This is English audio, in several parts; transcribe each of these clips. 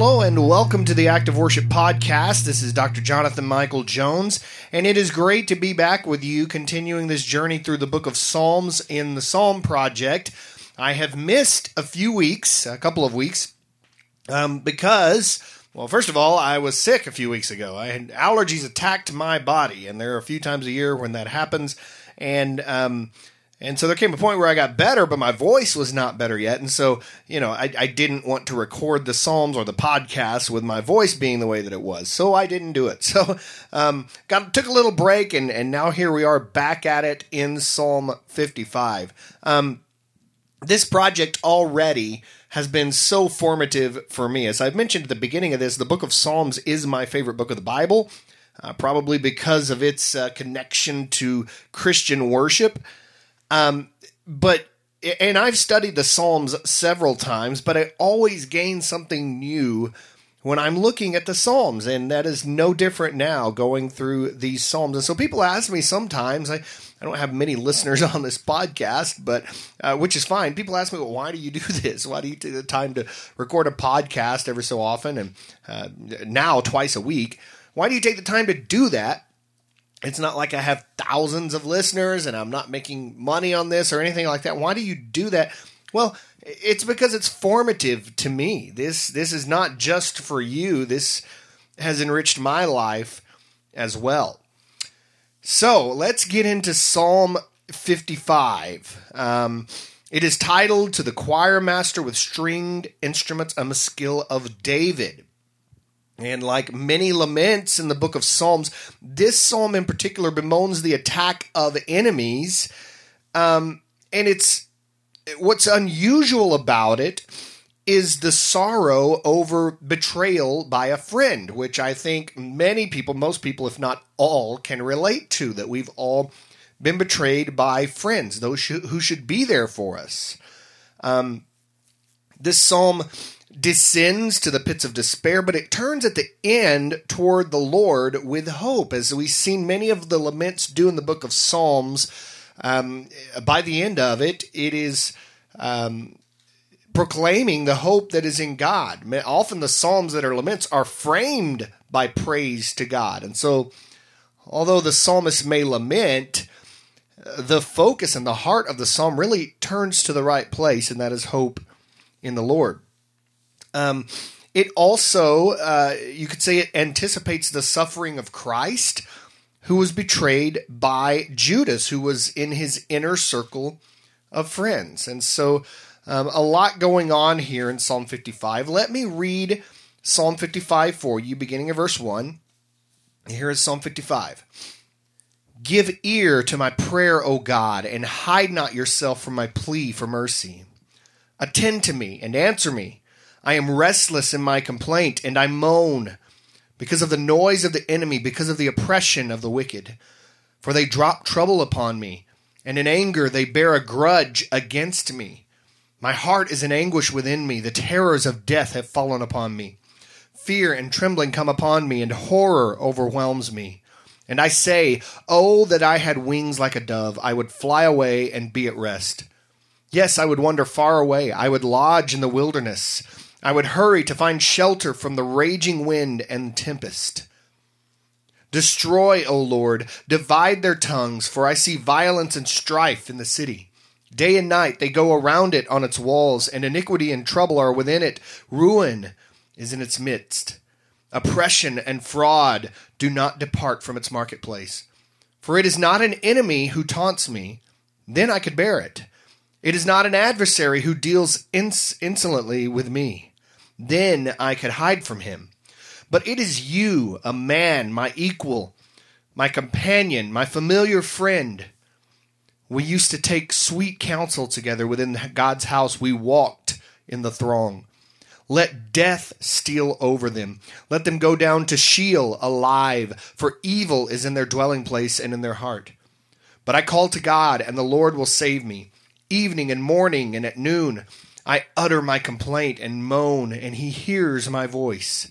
Hello and welcome to the Act of Worship podcast. This is Dr. Jonathan Michael Jones, and it is great to be back with you continuing this journey through the book of Psalms in the Psalm Project. I have missed a few weeks, a couple of weeks, um, because, well, first of all, I was sick a few weeks ago. I had allergies attacked my body, and there are a few times a year when that happens, and um, and so there came a point where I got better, but my voice was not better yet. And so, you know, I, I, didn't want to record the Psalms or the podcast with my voice being the way that it was. So I didn't do it. So um, got took a little break, and, and now here we are back at it in Psalm 55. Um, this project already has been so formative for me. As I've mentioned at the beginning of this, the book of Psalms is my favorite book of the Bible, uh, probably because of its uh, connection to Christian worship. Um, but and I've studied the Psalms several times, but I always gain something new when I'm looking at the Psalms, and that is no different now going through these Psalms. And so people ask me sometimes, I, I don't have many listeners on this podcast, but uh, which is fine. People ask me, well, why do you do this? Why do you take the time to record a podcast every so often and uh, now twice a week? Why do you take the time to do that? It's not like I have thousands of listeners and I'm not making money on this or anything like that. Why do you do that? Well, it's because it's formative to me. This this is not just for you. This has enriched my life as well. So let's get into Psalm 55. Um, it is titled "To the Choir Master with Stringed Instruments, a Maskil of David." And like many laments in the book of Psalms, this psalm in particular bemoans the attack of enemies. Um, and it's what's unusual about it is the sorrow over betrayal by a friend, which I think many people, most people, if not all, can relate to. That we've all been betrayed by friends, those who should be there for us. Um, this psalm descends to the pits of despair, but it turns at the end toward the Lord with hope, as we've seen many of the laments do in the book of Psalms. Um, by the end of it, it is um, proclaiming the hope that is in God. Often the Psalms that are laments are framed by praise to God. And so, although the psalmist may lament, the focus and the heart of the psalm really turns to the right place, and that is hope in the Lord. Um, it also, uh, you could say, it anticipates the suffering of Christ, who was betrayed by Judas, who was in his inner circle of friends. And so, um, a lot going on here in Psalm 55. Let me read Psalm 55 for you, beginning of verse 1. Here is Psalm 55. Give ear to my prayer, O God, and hide not yourself from my plea for mercy. Attend to me and answer me. I am restless in my complaint, and I moan because of the noise of the enemy, because of the oppression of the wicked. For they drop trouble upon me, and in anger they bear a grudge against me. My heart is in anguish within me. The terrors of death have fallen upon me. Fear and trembling come upon me, and horror overwhelms me. And I say, Oh, that I had wings like a dove! I would fly away and be at rest. Yes, I would wander far away. I would lodge in the wilderness. I would hurry to find shelter from the raging wind and tempest. Destroy, O Lord, divide their tongues, for I see violence and strife in the city. Day and night they go around it on its walls, and iniquity and trouble are within it. Ruin is in its midst. Oppression and fraud do not depart from its marketplace. For it is not an enemy who taunts me, then I could bear it. It is not an adversary who deals ins- insolently with me then I could hide from him. But it is you, a man, my equal, my companion, my familiar friend. We used to take sweet counsel together within God's house. We walked in the throng. Let death steal over them. Let them go down to Sheol alive, for evil is in their dwelling place and in their heart. But I call to God, and the Lord will save me. Evening and morning and at noon, I utter my complaint and moan, and he hears my voice.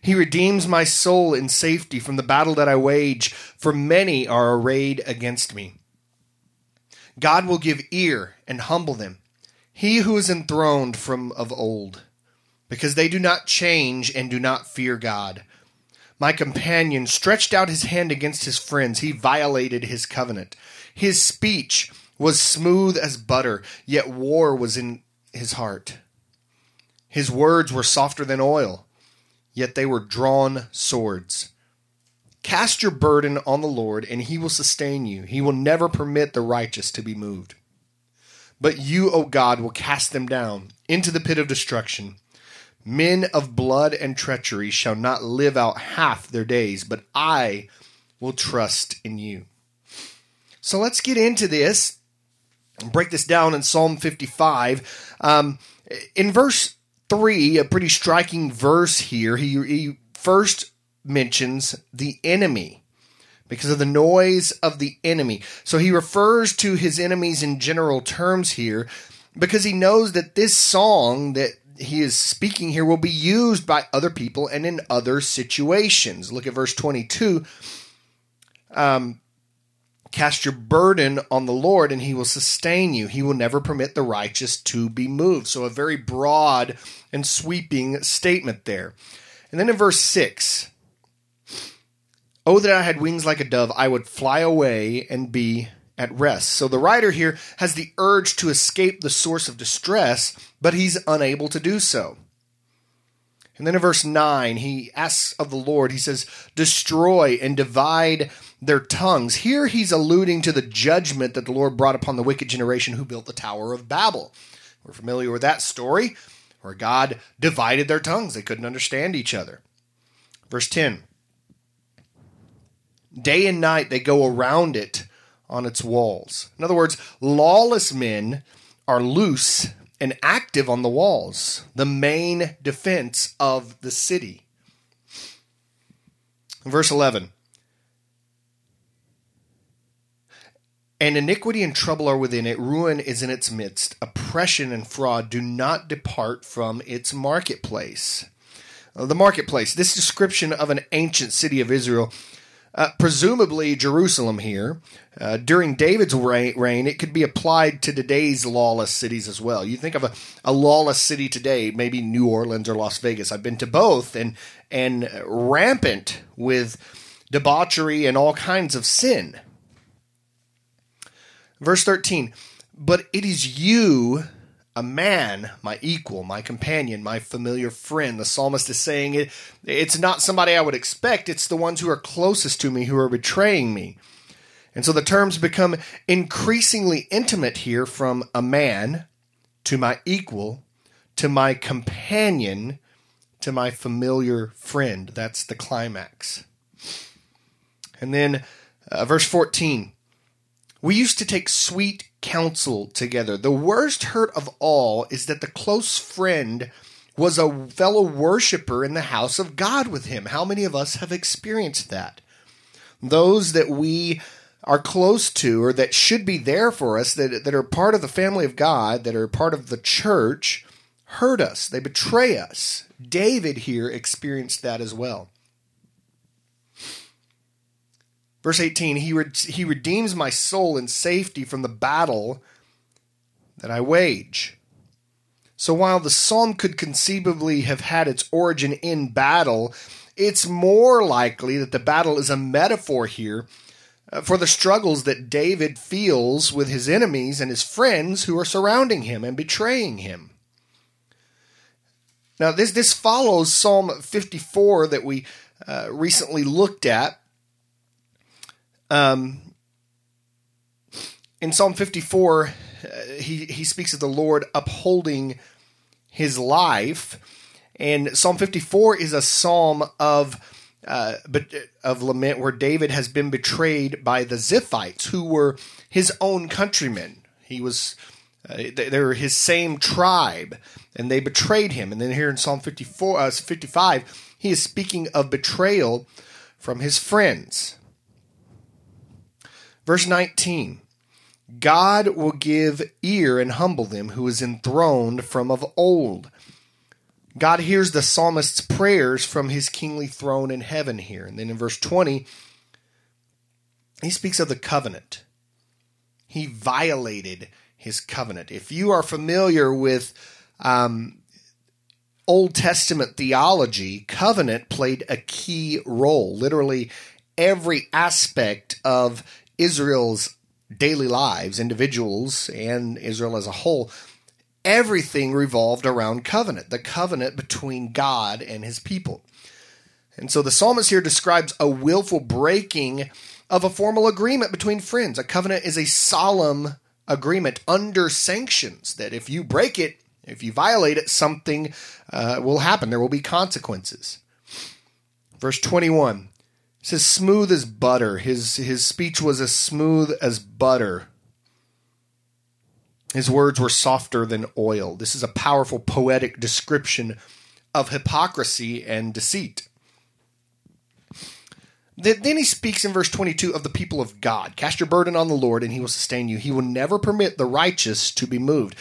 He redeems my soul in safety from the battle that I wage, for many are arrayed against me. God will give ear and humble them, he who is enthroned from of old, because they do not change and do not fear God. My companion stretched out his hand against his friends. He violated his covenant. His speech was smooth as butter, yet war was in his heart. His words were softer than oil, yet they were drawn swords. Cast your burden on the Lord, and he will sustain you. He will never permit the righteous to be moved. But you, O God, will cast them down into the pit of destruction. Men of blood and treachery shall not live out half their days, but I will trust in you. So let's get into this break this down in Psalm 55. Um, in verse 3, a pretty striking verse here, he, he first mentions the enemy because of the noise of the enemy. So he refers to his enemies in general terms here because he knows that this song that he is speaking here will be used by other people and in other situations. Look at verse 22. Um, Cast your burden on the Lord, and he will sustain you. He will never permit the righteous to be moved. So, a very broad and sweeping statement there. And then in verse 6 Oh, that I had wings like a dove, I would fly away and be at rest. So the writer here has the urge to escape the source of distress, but he's unable to do so. And then in verse 9, he asks of the Lord, he says, Destroy and divide their tongues. Here he's alluding to the judgment that the Lord brought upon the wicked generation who built the Tower of Babel. We're familiar with that story, where God divided their tongues. They couldn't understand each other. Verse 10 Day and night they go around it on its walls. In other words, lawless men are loose and active on the walls, the main defense of the city. Verse 11 And iniquity and trouble are within it, ruin is in its midst, oppression and fraud do not depart from its marketplace. The marketplace, this description of an ancient city of Israel, uh, presumably Jerusalem here. Uh, during David's reign, it could be applied to today's lawless cities as well. You think of a, a lawless city today, maybe New Orleans or Las Vegas. I've been to both, and and rampant with debauchery and all kinds of sin. Verse thirteen. But it is you a man, my equal, my companion, my familiar friend. The psalmist is saying it, it's not somebody I would expect, it's the ones who are closest to me who are betraying me. And so the terms become increasingly intimate here from a man to my equal to my companion to my familiar friend. That's the climax. And then uh, verse 14 we used to take sweet counsel together. The worst hurt of all is that the close friend was a fellow worshiper in the house of God with him. How many of us have experienced that? Those that we are close to or that should be there for us, that, that are part of the family of God, that are part of the church, hurt us. They betray us. David here experienced that as well. Verse 18 he, re- he redeems my soul in safety from the battle that I wage. So while the psalm could conceivably have had its origin in battle, it's more likely that the battle is a metaphor here uh, for the struggles that David feels with his enemies and his friends who are surrounding him and betraying him. Now, this, this follows Psalm 54 that we uh, recently looked at, um, in Psalm 54, uh, he, he speaks of the Lord upholding his life. And Psalm 54 is a psalm of uh, of lament where David has been betrayed by the Ziphites, who were his own countrymen. He was uh, they were his same tribe, and they betrayed him. And then here in Psalm 54, uh, 55, he is speaking of betrayal from his friends. Verse 19 God will give ear and humble them who is enthroned from of old. God hears the psalmist's prayers from his kingly throne in heaven here. And then in verse 20, he speaks of the covenant. He violated his covenant. If you are familiar with um, Old Testament theology, covenant played a key role. Literally, every aspect of Israel's daily lives, individuals, and Israel as a whole, everything revolved around covenant, the covenant between God and his people. And so the psalmist here describes a willful breaking of a formal agreement between friends. A covenant is a solemn agreement under sanctions that if you break it, if you violate it, something uh, will happen. There will be consequences. Verse 21 says, smooth as butter. His, his speech was as smooth as butter. His words were softer than oil. This is a powerful poetic description of hypocrisy and deceit. Then he speaks in verse 22 of the people of God. Cast your burden on the Lord, and he will sustain you. He will never permit the righteous to be moved.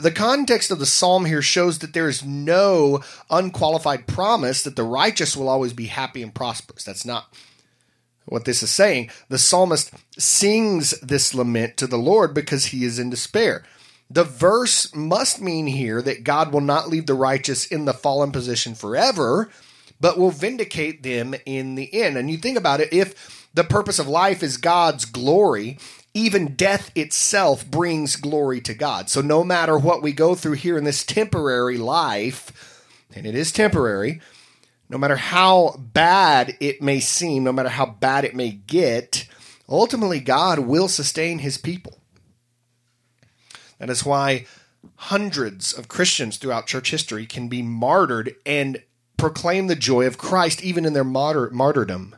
The context of the psalm here shows that there is no unqualified promise that the righteous will always be happy and prosperous. That's not what this is saying. The psalmist sings this lament to the Lord because he is in despair. The verse must mean here that God will not leave the righteous in the fallen position forever but will vindicate them in the end. And you think about it, if the purpose of life is God's glory, even death itself brings glory to God. So no matter what we go through here in this temporary life, and it is temporary, no matter how bad it may seem, no matter how bad it may get, ultimately God will sustain his people. That is why hundreds of Christians throughout church history can be martyred and proclaim the joy of Christ even in their martyr- martyrdom.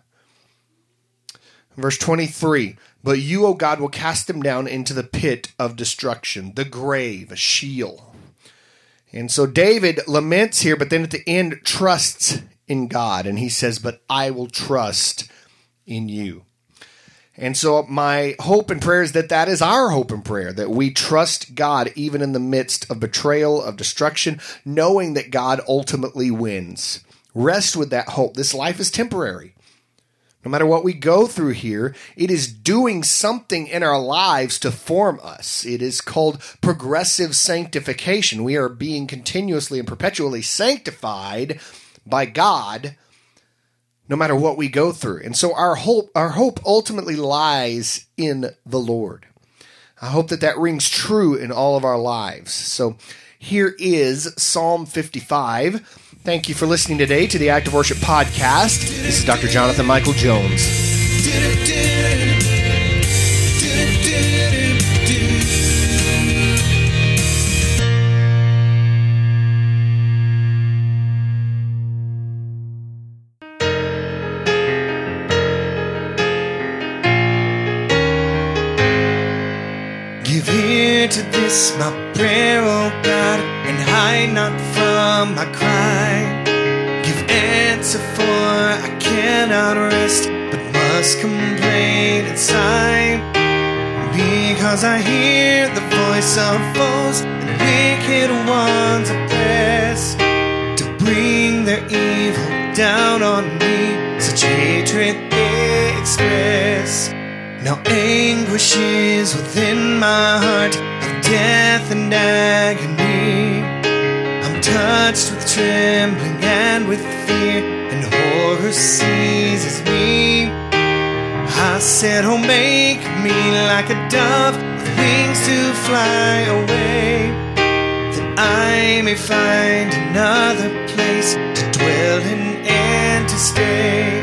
Verse 23 But you, O God, will cast them down into the pit of destruction, the grave, a Sheol. And so David laments here, but then at the end trusts in God. And he says, But I will trust in you. And so my hope and prayer is that that is our hope and prayer, that we trust God even in the midst of betrayal, of destruction, knowing that God ultimately wins. Rest with that hope. This life is temporary. No matter what we go through here, it is doing something in our lives to form us. It is called progressive sanctification. We are being continuously and perpetually sanctified by God no matter what we go through. And so our hope, our hope ultimately lies in the Lord. I hope that that rings true in all of our lives. So here is Psalm 55. Thank you for listening today to the Act of Worship Podcast. This is Dr. Jonathan Michael Jones. To this my prayer, oh God, and hide not from my cry. Give answer, for I cannot rest, but must complain inside. Because I hear the voice of foes and wicked ones oppress to bring their evil down on me. Such hatred they express. Now anguish is within my heart death and agony. I'm touched with trembling and with fear, and horror seizes me. I said, Oh, make me like a dove with wings to fly away, that I may find another place to dwell in and to stay.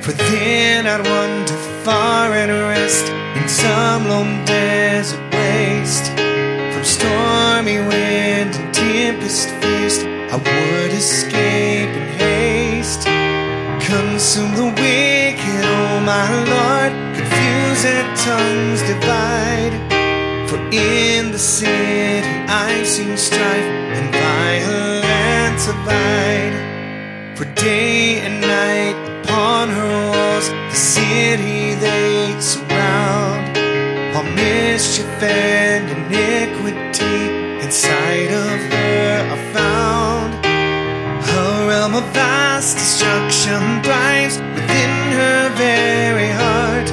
For then I'd wander far and rest in some lone desert waste stormy wind and tempest fierce, I would escape in haste. Consume the wicked, oh my Lord, confuse their tongues divide. For in the city I've seen strife and violence abide. For day and night upon her walls the city they surround mischief and iniquity inside of her are found. A realm of vast destruction thrives within her very heart.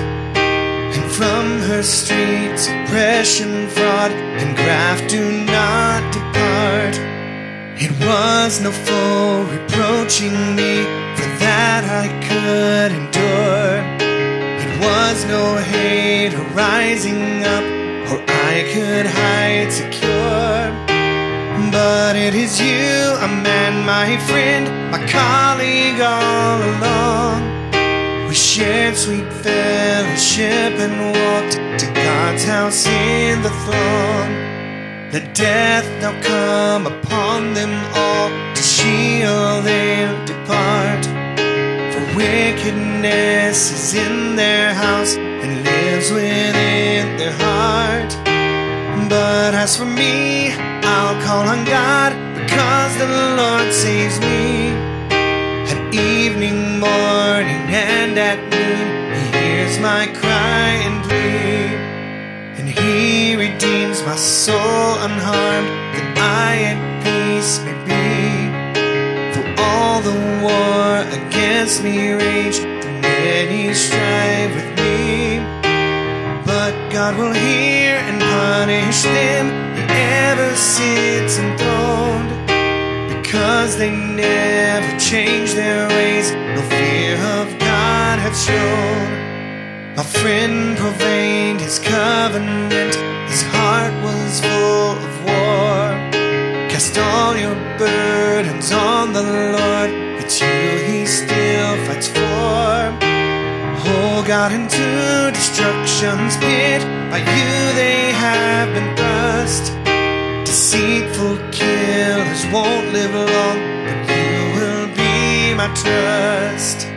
And from her streets, oppression, fraud, and graft do not depart. It was no foe reproaching me for that I could endure. It was no hate rising up, I could hide secure. But it is you, a man, my friend, my colleague all along. We shared sweet fellowship and walked to God's house in the throng. Let death now come upon them all, to Sheol they'll depart. For wickedness is in their house and lives within as for me, I'll call on God because the Lord saves me. At evening, morning, and at noon, He hears my cry and plea. And He redeems my soul unharmed, that I at peace may be. Though all the war against me rage, and many strive with God will hear and punish them, He ever sits enthroned. Because they never change their ways, no fear of God have shown. My friend profaned his covenant, his heart was full of war. Cast all your burdens on the Lord, it's you he still fights for. God, into destruction's pit, by you they have been thrust. Deceitful killers won't live long, but you will be my trust.